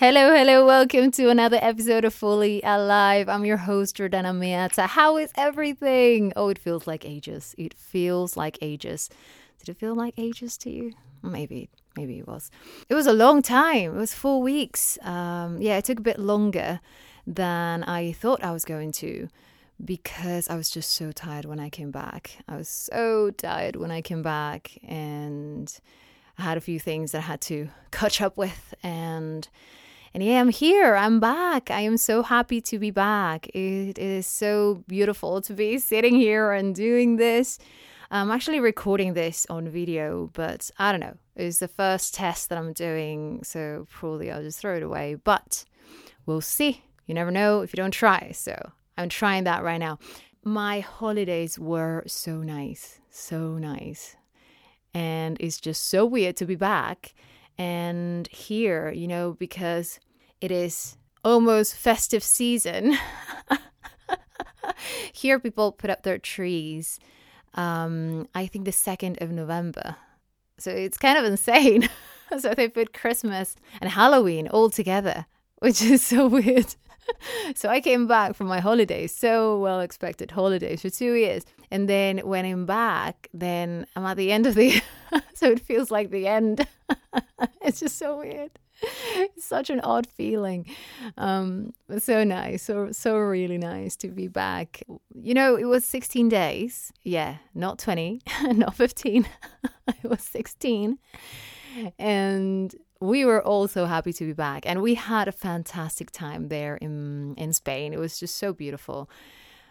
Hello, hello, welcome to another episode of Fully Alive. I'm your host, Jordana Miata. How is everything? Oh, it feels like ages. It feels like ages. Did it feel like ages to you? Maybe, maybe it was. It was a long time. It was four weeks. Um, yeah, it took a bit longer than I thought I was going to because I was just so tired when I came back. I was so tired when I came back, and I had a few things that I had to catch up with. And and yeah, I'm here. I'm back. I am so happy to be back. It is so beautiful to be sitting here and doing this. I'm actually recording this on video, but I don't know. It's the first test that I'm doing, so probably I'll just throw it away. But we'll see. You never know if you don't try. So I'm trying that right now. My holidays were so nice, so nice. And it's just so weird to be back and here, you know, because it is almost festive season. here, people put up their trees, um, I think the 2nd of November. So it's kind of insane. so they put Christmas and Halloween all together, which is so weird. so I came back from my holidays, so well expected holidays for two years. And then when I'm back, then I'm at the end of the so it feels like the end. it's just so weird. It's such an odd feeling. Um, so nice, so so really nice to be back. You know, it was 16 days. Yeah, not 20, not 15. it was 16. And we were all so happy to be back and we had a fantastic time there in in Spain. It was just so beautiful.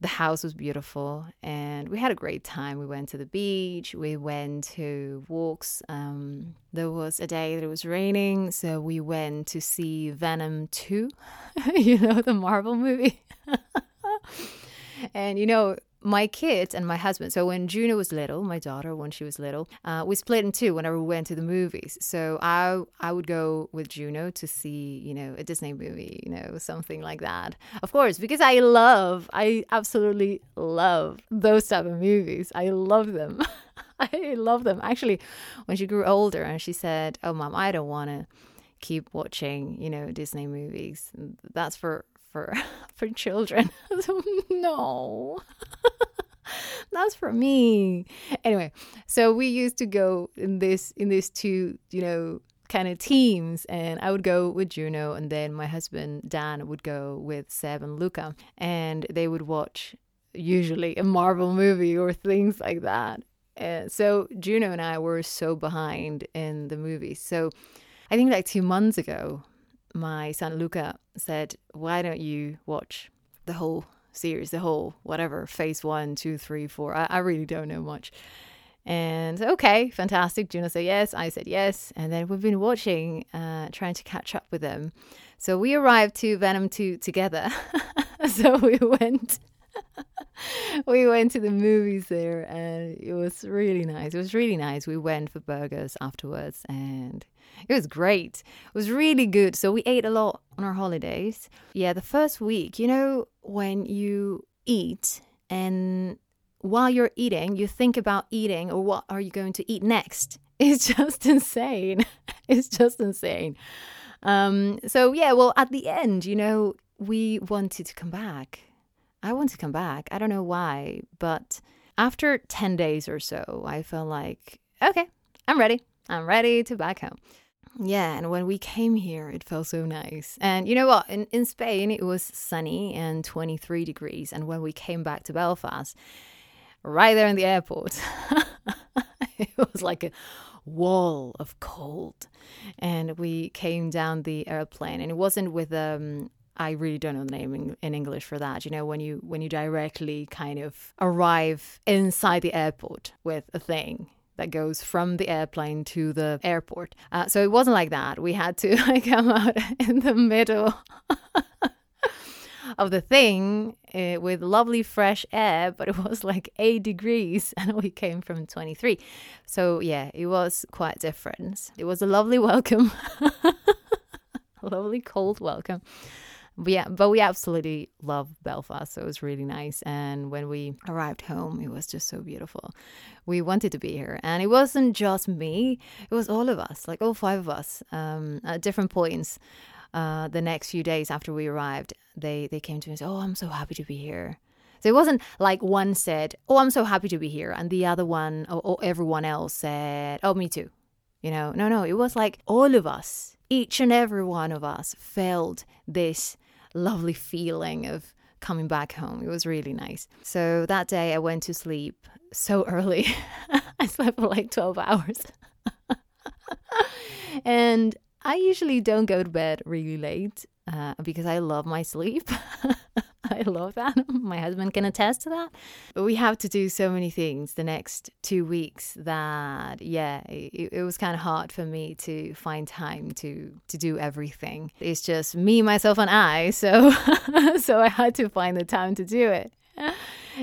The house was beautiful and we had a great time. We went to the beach, we went to walks. Um, there was a day that it was raining, so we went to see Venom 2, you know, the Marvel movie. and you know, my kids and my husband. So when Juno was little, my daughter, when she was little, uh, we split in two whenever we went to the movies. So I I would go with Juno to see you know a Disney movie, you know something like that. Of course, because I love, I absolutely love those type of movies. I love them. I love them. Actually, when she grew older and she said, "Oh, mom, I don't want to." keep watching you know disney movies that's for for for children. no. That's for me. Anyway, so we used to go in this in these two, you know, kind of teams and I would go with Juno and then my husband Dan would go with Seb and Luca and they would watch usually a Marvel movie or things like that. And so Juno and I were so behind in the movie. So I think like 2 months ago my son Luca said, Why don't you watch the whole series, the whole whatever, phase one, two, three, four? I, I really don't know much. And okay, fantastic. Juno said yes. I said yes. And then we've been watching, uh, trying to catch up with them. So we arrived to Venom 2 together. so we went. we went to the movies there and it was really nice. It was really nice. We went for burgers afterwards and it was great. It was really good. So we ate a lot on our holidays. Yeah, the first week, you know, when you eat and while you're eating, you think about eating or what are you going to eat next? It's just insane. it's just insane. Um, so, yeah, well, at the end, you know, we wanted to come back. I want to come back. I don't know why, but after 10 days or so, I felt like, okay, I'm ready. I'm ready to back home. Yeah, and when we came here, it felt so nice. And you know what? In, in Spain, it was sunny and 23 degrees. And when we came back to Belfast, right there in the airport, it was like a wall of cold. And we came down the airplane, and it wasn't with um, I really don't know the name in, in, English for that. You know, when you when you directly kind of arrive inside the airport with a thing that goes from the airplane to the airport. Uh, so it wasn't like that. We had to like, come out in the middle of the thing uh, with lovely fresh air, but it was like 8 degrees and we came from 23. So yeah, it was quite different. It was a lovely welcome. lovely cold welcome. But yeah, but we absolutely love Belfast, so it was really nice. And when we arrived home, it was just so beautiful. We wanted to be here, and it wasn't just me; it was all of us, like all five of us, um, at different points uh, the next few days after we arrived, they they came to me and said, "Oh, I'm so happy to be here." So it wasn't like one said, "Oh, I'm so happy to be here," and the other one or, or everyone else said, "Oh, me too." You know, no, no, it was like all of us, each and every one of us felt this lovely feeling of coming back home. It was really nice. So that day I went to sleep so early. I slept for like 12 hours. and I usually don't go to bed really late uh, because I love my sleep. I love that. My husband can attest to that. But we have to do so many things the next two weeks that, yeah, it, it was kind of hard for me to find time to to do everything. It's just me, myself, and I. So, so I had to find the time to do it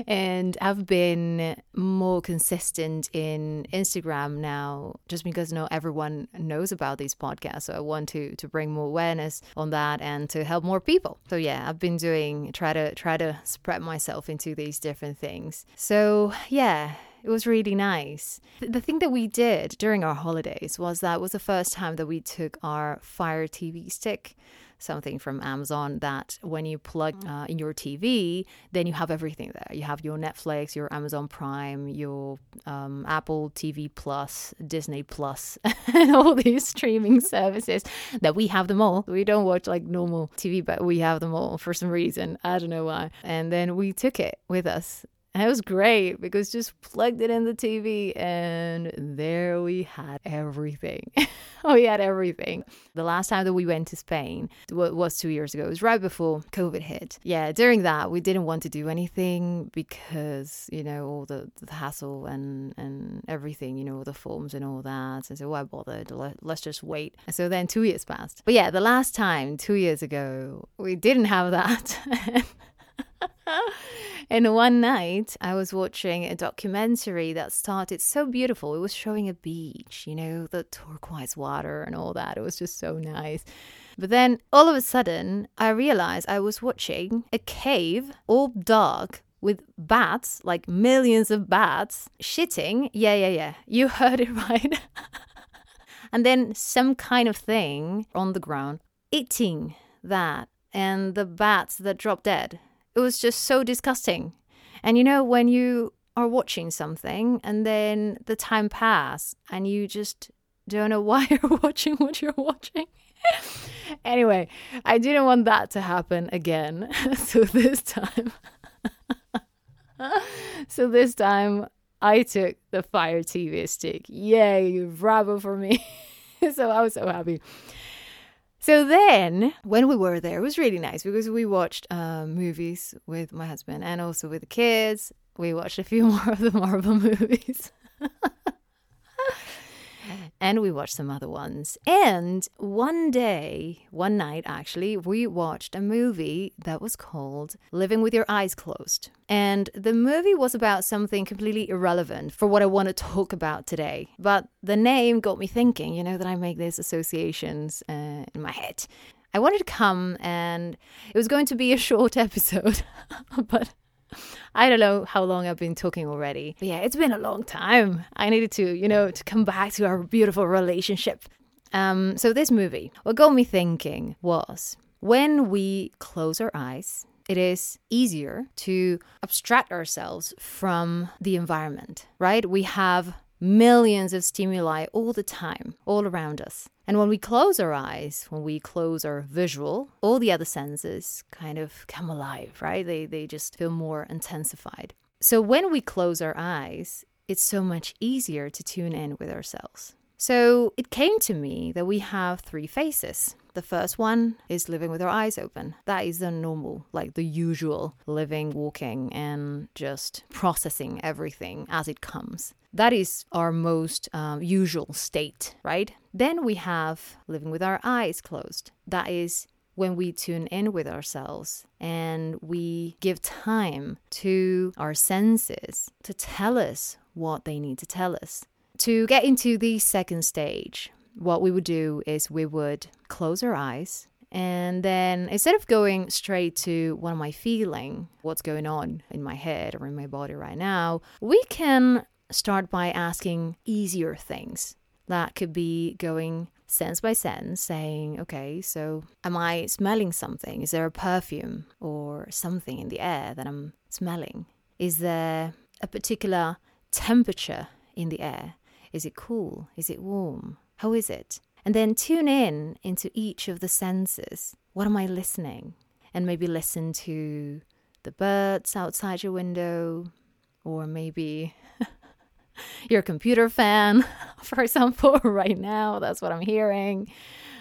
and I've been more consistent in Instagram now just because not everyone knows about these podcasts. So I want to to bring more awareness on that and to help more people. So yeah, I've been doing try to try to spread myself into these different things. So yeah, it was really nice. The thing that we did during our holidays was that was the first time that we took our Fire TV stick something from Amazon that when you plug mm. uh, in your TV, then you have everything there. You have your Netflix, your Amazon Prime, your um, Apple TV Plus, Disney Plus, and all these streaming services that we have them all. We don't watch like normal TV, but we have them all for some reason. I don't know why. And then we took it with us it was great because just plugged it in the TV and there we had everything. we had everything. The last time that we went to Spain was two years ago. It was right before COVID hit. Yeah, during that, we didn't want to do anything because, you know, all the, the hassle and, and everything, you know, the forms and all that. And so why bother? Let's just wait. So then two years passed. But yeah, the last time, two years ago, we didn't have that. and one night I was watching a documentary that started so beautiful. It was showing a beach, you know, the turquoise water and all that. It was just so nice. But then all of a sudden, I realized I was watching a cave all dark with bats, like millions of bats, shitting. Yeah, yeah, yeah. You heard it right. and then some kind of thing on the ground eating that and the bats that dropped dead it was just so disgusting. And you know, when you are watching something and then the time pass and you just don't know why you're watching what you're watching. anyway, I didn't want that to happen again. so this time, so this time I took the Fire TV stick. Yay, bravo for me. so I was so happy. So then, when we were there, it was really nice because we watched uh, movies with my husband and also with the kids. We watched a few more of the Marvel movies and we watched some other ones. And one day, one night actually, we watched a movie that was called Living with Your Eyes Closed. And the movie was about something completely irrelevant for what I want to talk about today. But the name got me thinking, you know, that I make these associations uh, in my head. I wanted to come and it was going to be a short episode, but I don't know how long I've been talking already. But yeah, it's been a long time. I needed to, you know, to come back to our beautiful relationship. Um, so this movie, what got me thinking was when we close our eyes, it is easier to abstract ourselves from the environment, right? We have millions of stimuli all the time, all around us. And when we close our eyes, when we close our visual, all the other senses kind of come alive, right? They, they just feel more intensified. So when we close our eyes, it's so much easier to tune in with ourselves. So it came to me that we have three faces. The first one is living with our eyes open. That is the normal, like the usual living, walking, and just processing everything as it comes. That is our most um, usual state, right? Then we have living with our eyes closed. That is when we tune in with ourselves and we give time to our senses to tell us what they need to tell us. To get into the second stage, what we would do is we would close our eyes and then instead of going straight to what am I feeling, what's going on in my head or in my body right now, we can start by asking easier things. That could be going sense by sense, saying, okay, so am I smelling something? Is there a perfume or something in the air that I'm smelling? Is there a particular temperature in the air? Is it cool? Is it warm? How is it? And then tune in into each of the senses. What am I listening? And maybe listen to the birds outside your window, or maybe you're a computer fan, for example, right now. That's what I'm hearing.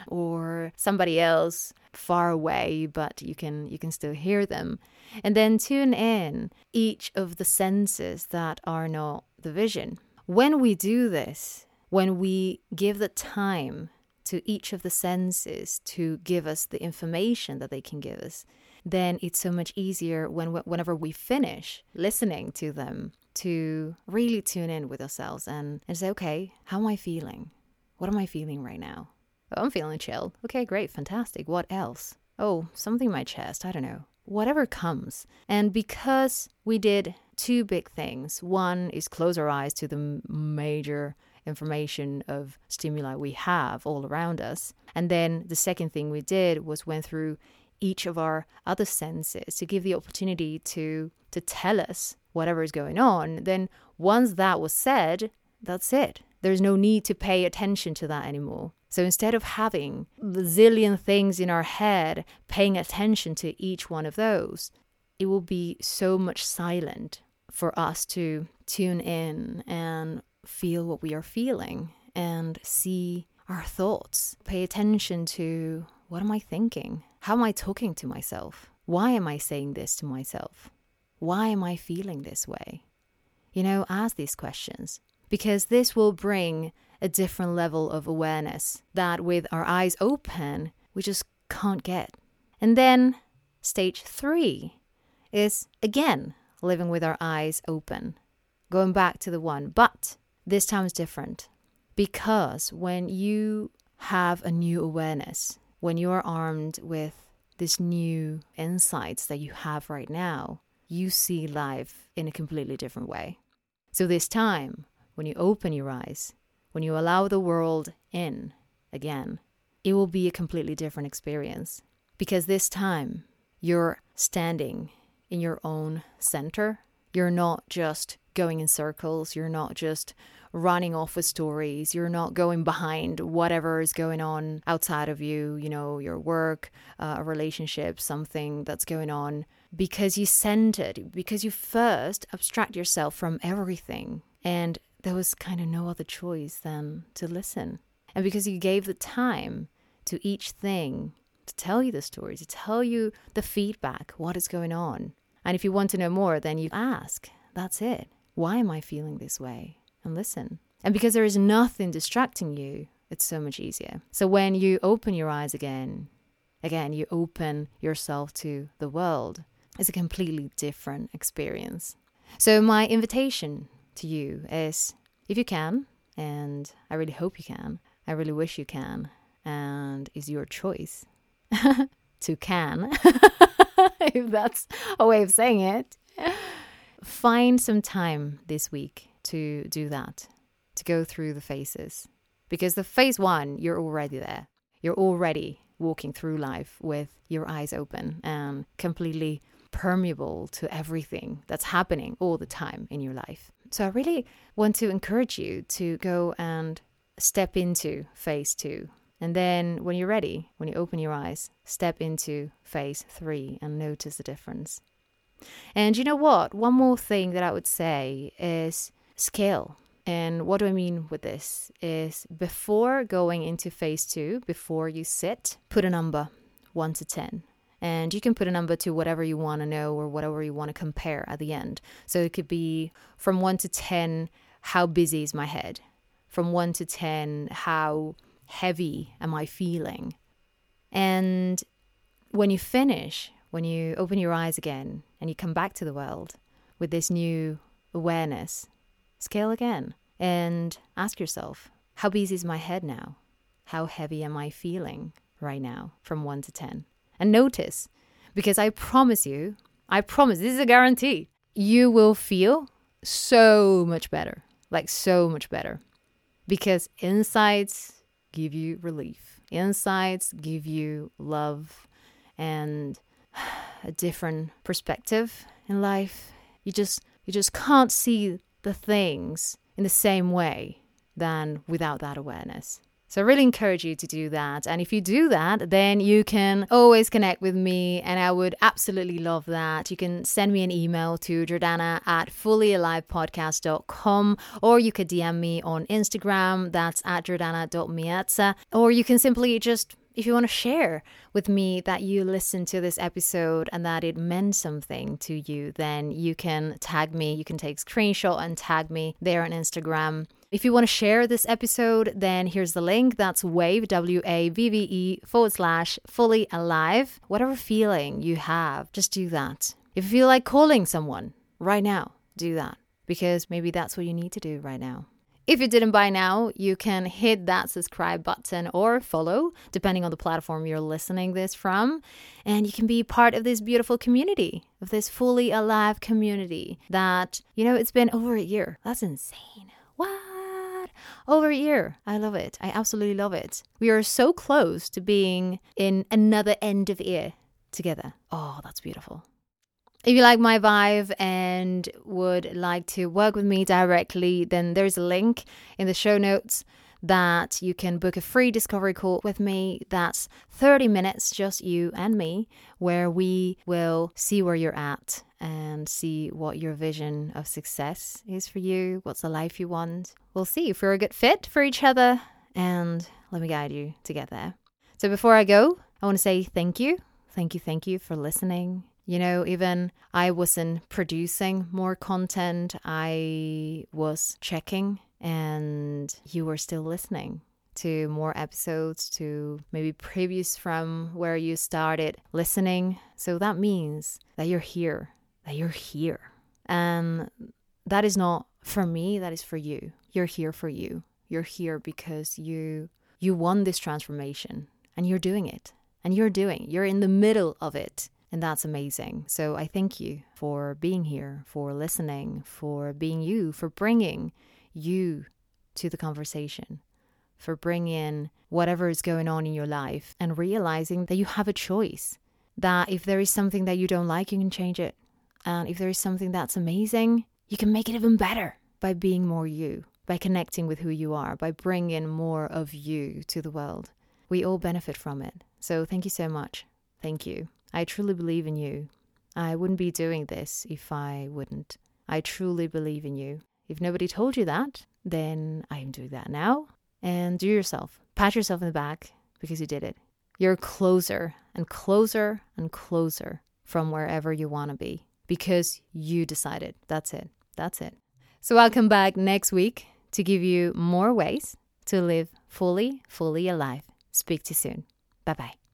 Or somebody else far away, but you can you can still hear them. And then tune in each of the senses that are not the vision. When we do this, when we give the time to each of the senses to give us the information that they can give us, then it's so much easier when whenever we finish listening to them to really tune in with ourselves and, and say, okay, how am I feeling? What am I feeling right now? Oh, I'm feeling chill. Okay, great, fantastic. What else? Oh, something in my chest. I don't know. Whatever comes. And because we did two big things one is close our eyes to the major information of stimuli we have all around us. And then the second thing we did was went through each of our other senses to give the opportunity to to tell us whatever is going on, then once that was said, that's it. There's no need to pay attention to that anymore. So instead of having a zillion things in our head, paying attention to each one of those, it will be so much silent for us to tune in and feel what we are feeling and see our thoughts. Pay attention to what am I thinking? How am I talking to myself? Why am I saying this to myself? Why am I feeling this way? You know, ask these questions because this will bring a different level of awareness that with our eyes open, we just can't get. And then stage three is again living with our eyes open, going back to the one, but this time is different because when you have a new awareness, when you are armed with this new insights that you have right now, you see life in a completely different way. So, this time, when you open your eyes, when you allow the world in again, it will be a completely different experience. Because this time, you're standing in your own center. You're not just going in circles. You're not just running off with stories. You're not going behind whatever is going on outside of you, you know, your work, uh, a relationship, something that's going on, because you centered, because you first abstract yourself from everything. And there was kind of no other choice than to listen. And because you gave the time to each thing to tell you the story, to tell you the feedback, what is going on. And if you want to know more, then you ask. That's it. Why am I feeling this way? And listen. And because there is nothing distracting you, it's so much easier. So when you open your eyes again, again, you open yourself to the world. It's a completely different experience. So my invitation to you is if you can, and I really hope you can, I really wish you can, and is your choice to can, if that's a way of saying it. Find some time this week to do that, to go through the phases. Because the phase one, you're already there. You're already walking through life with your eyes open and completely permeable to everything that's happening all the time in your life. So I really want to encourage you to go and step into phase two. And then when you're ready, when you open your eyes, step into phase three and notice the difference. And you know what? One more thing that I would say is scale. And what do I mean with this? Is before going into phase two, before you sit, put a number one to 10. And you can put a number to whatever you want to know or whatever you want to compare at the end. So it could be from one to 10, how busy is my head? From one to 10, how heavy am I feeling? And when you finish, when you open your eyes again and you come back to the world with this new awareness, Scale again and ask yourself how busy is my head now? How heavy am I feeling right now from 1 to 10? And notice, because I promise you, I promise, this is a guarantee, you will feel so much better. Like, so much better. because insights give you relief, insights give you love and a different perspective in life. You just you just can't see the things in the same way than without that awareness. So I really encourage you to do that. And if you do that, then you can always connect with me. And I would absolutely love that. You can send me an email to Jordana at fullyalivepodcast.com or you could DM me on Instagram. That's at Jordana.miazza. Or you can simply just if you want to share with me that you listened to this episode and that it meant something to you, then you can tag me. You can take screenshot and tag me there on Instagram. If you want to share this episode, then here's the link. That's wave, W A V V E forward slash fully alive. Whatever feeling you have, just do that. If you feel like calling someone right now, do that because maybe that's what you need to do right now. If you didn't by now, you can hit that subscribe button or follow, depending on the platform you're listening this from, and you can be part of this beautiful community, of this fully alive community that, you know, it's been over a year. That's insane. What? Over a year. I love it. I absolutely love it. We are so close to being in another end of year together. Oh, that's beautiful. If you like my vibe and would like to work with me directly, then there's a link in the show notes that you can book a free discovery call with me. That's 30 minutes, just you and me, where we will see where you're at and see what your vision of success is for you, what's the life you want. We'll see if we're a good fit for each other, and let me guide you to get there. So before I go, I want to say thank you. Thank you, thank you for listening you know, even I wasn't producing more content, I was checking, and you were still listening to more episodes, to maybe previews from where you started listening. So that means that you're here, that you're here. And that is not for me, that is for you. You're here for you. You're here because you you want this transformation and you're doing it. And you're doing. You're in the middle of it. And that's amazing. So I thank you for being here, for listening, for being you, for bringing you to the conversation, for bringing whatever is going on in your life and realizing that you have a choice. That if there is something that you don't like, you can change it. And if there is something that's amazing, you can make it even better by being more you, by connecting with who you are, by bringing more of you to the world. We all benefit from it. So thank you so much. Thank you. I truly believe in you. I wouldn't be doing this if I wouldn't. I truly believe in you. If nobody told you that, then I am doing that now. And do yourself. Pat yourself in the back because you did it. You're closer and closer and closer from wherever you want to be because you decided. That's it. That's it. So I'll come back next week to give you more ways to live fully, fully alive. Speak to you soon. Bye bye.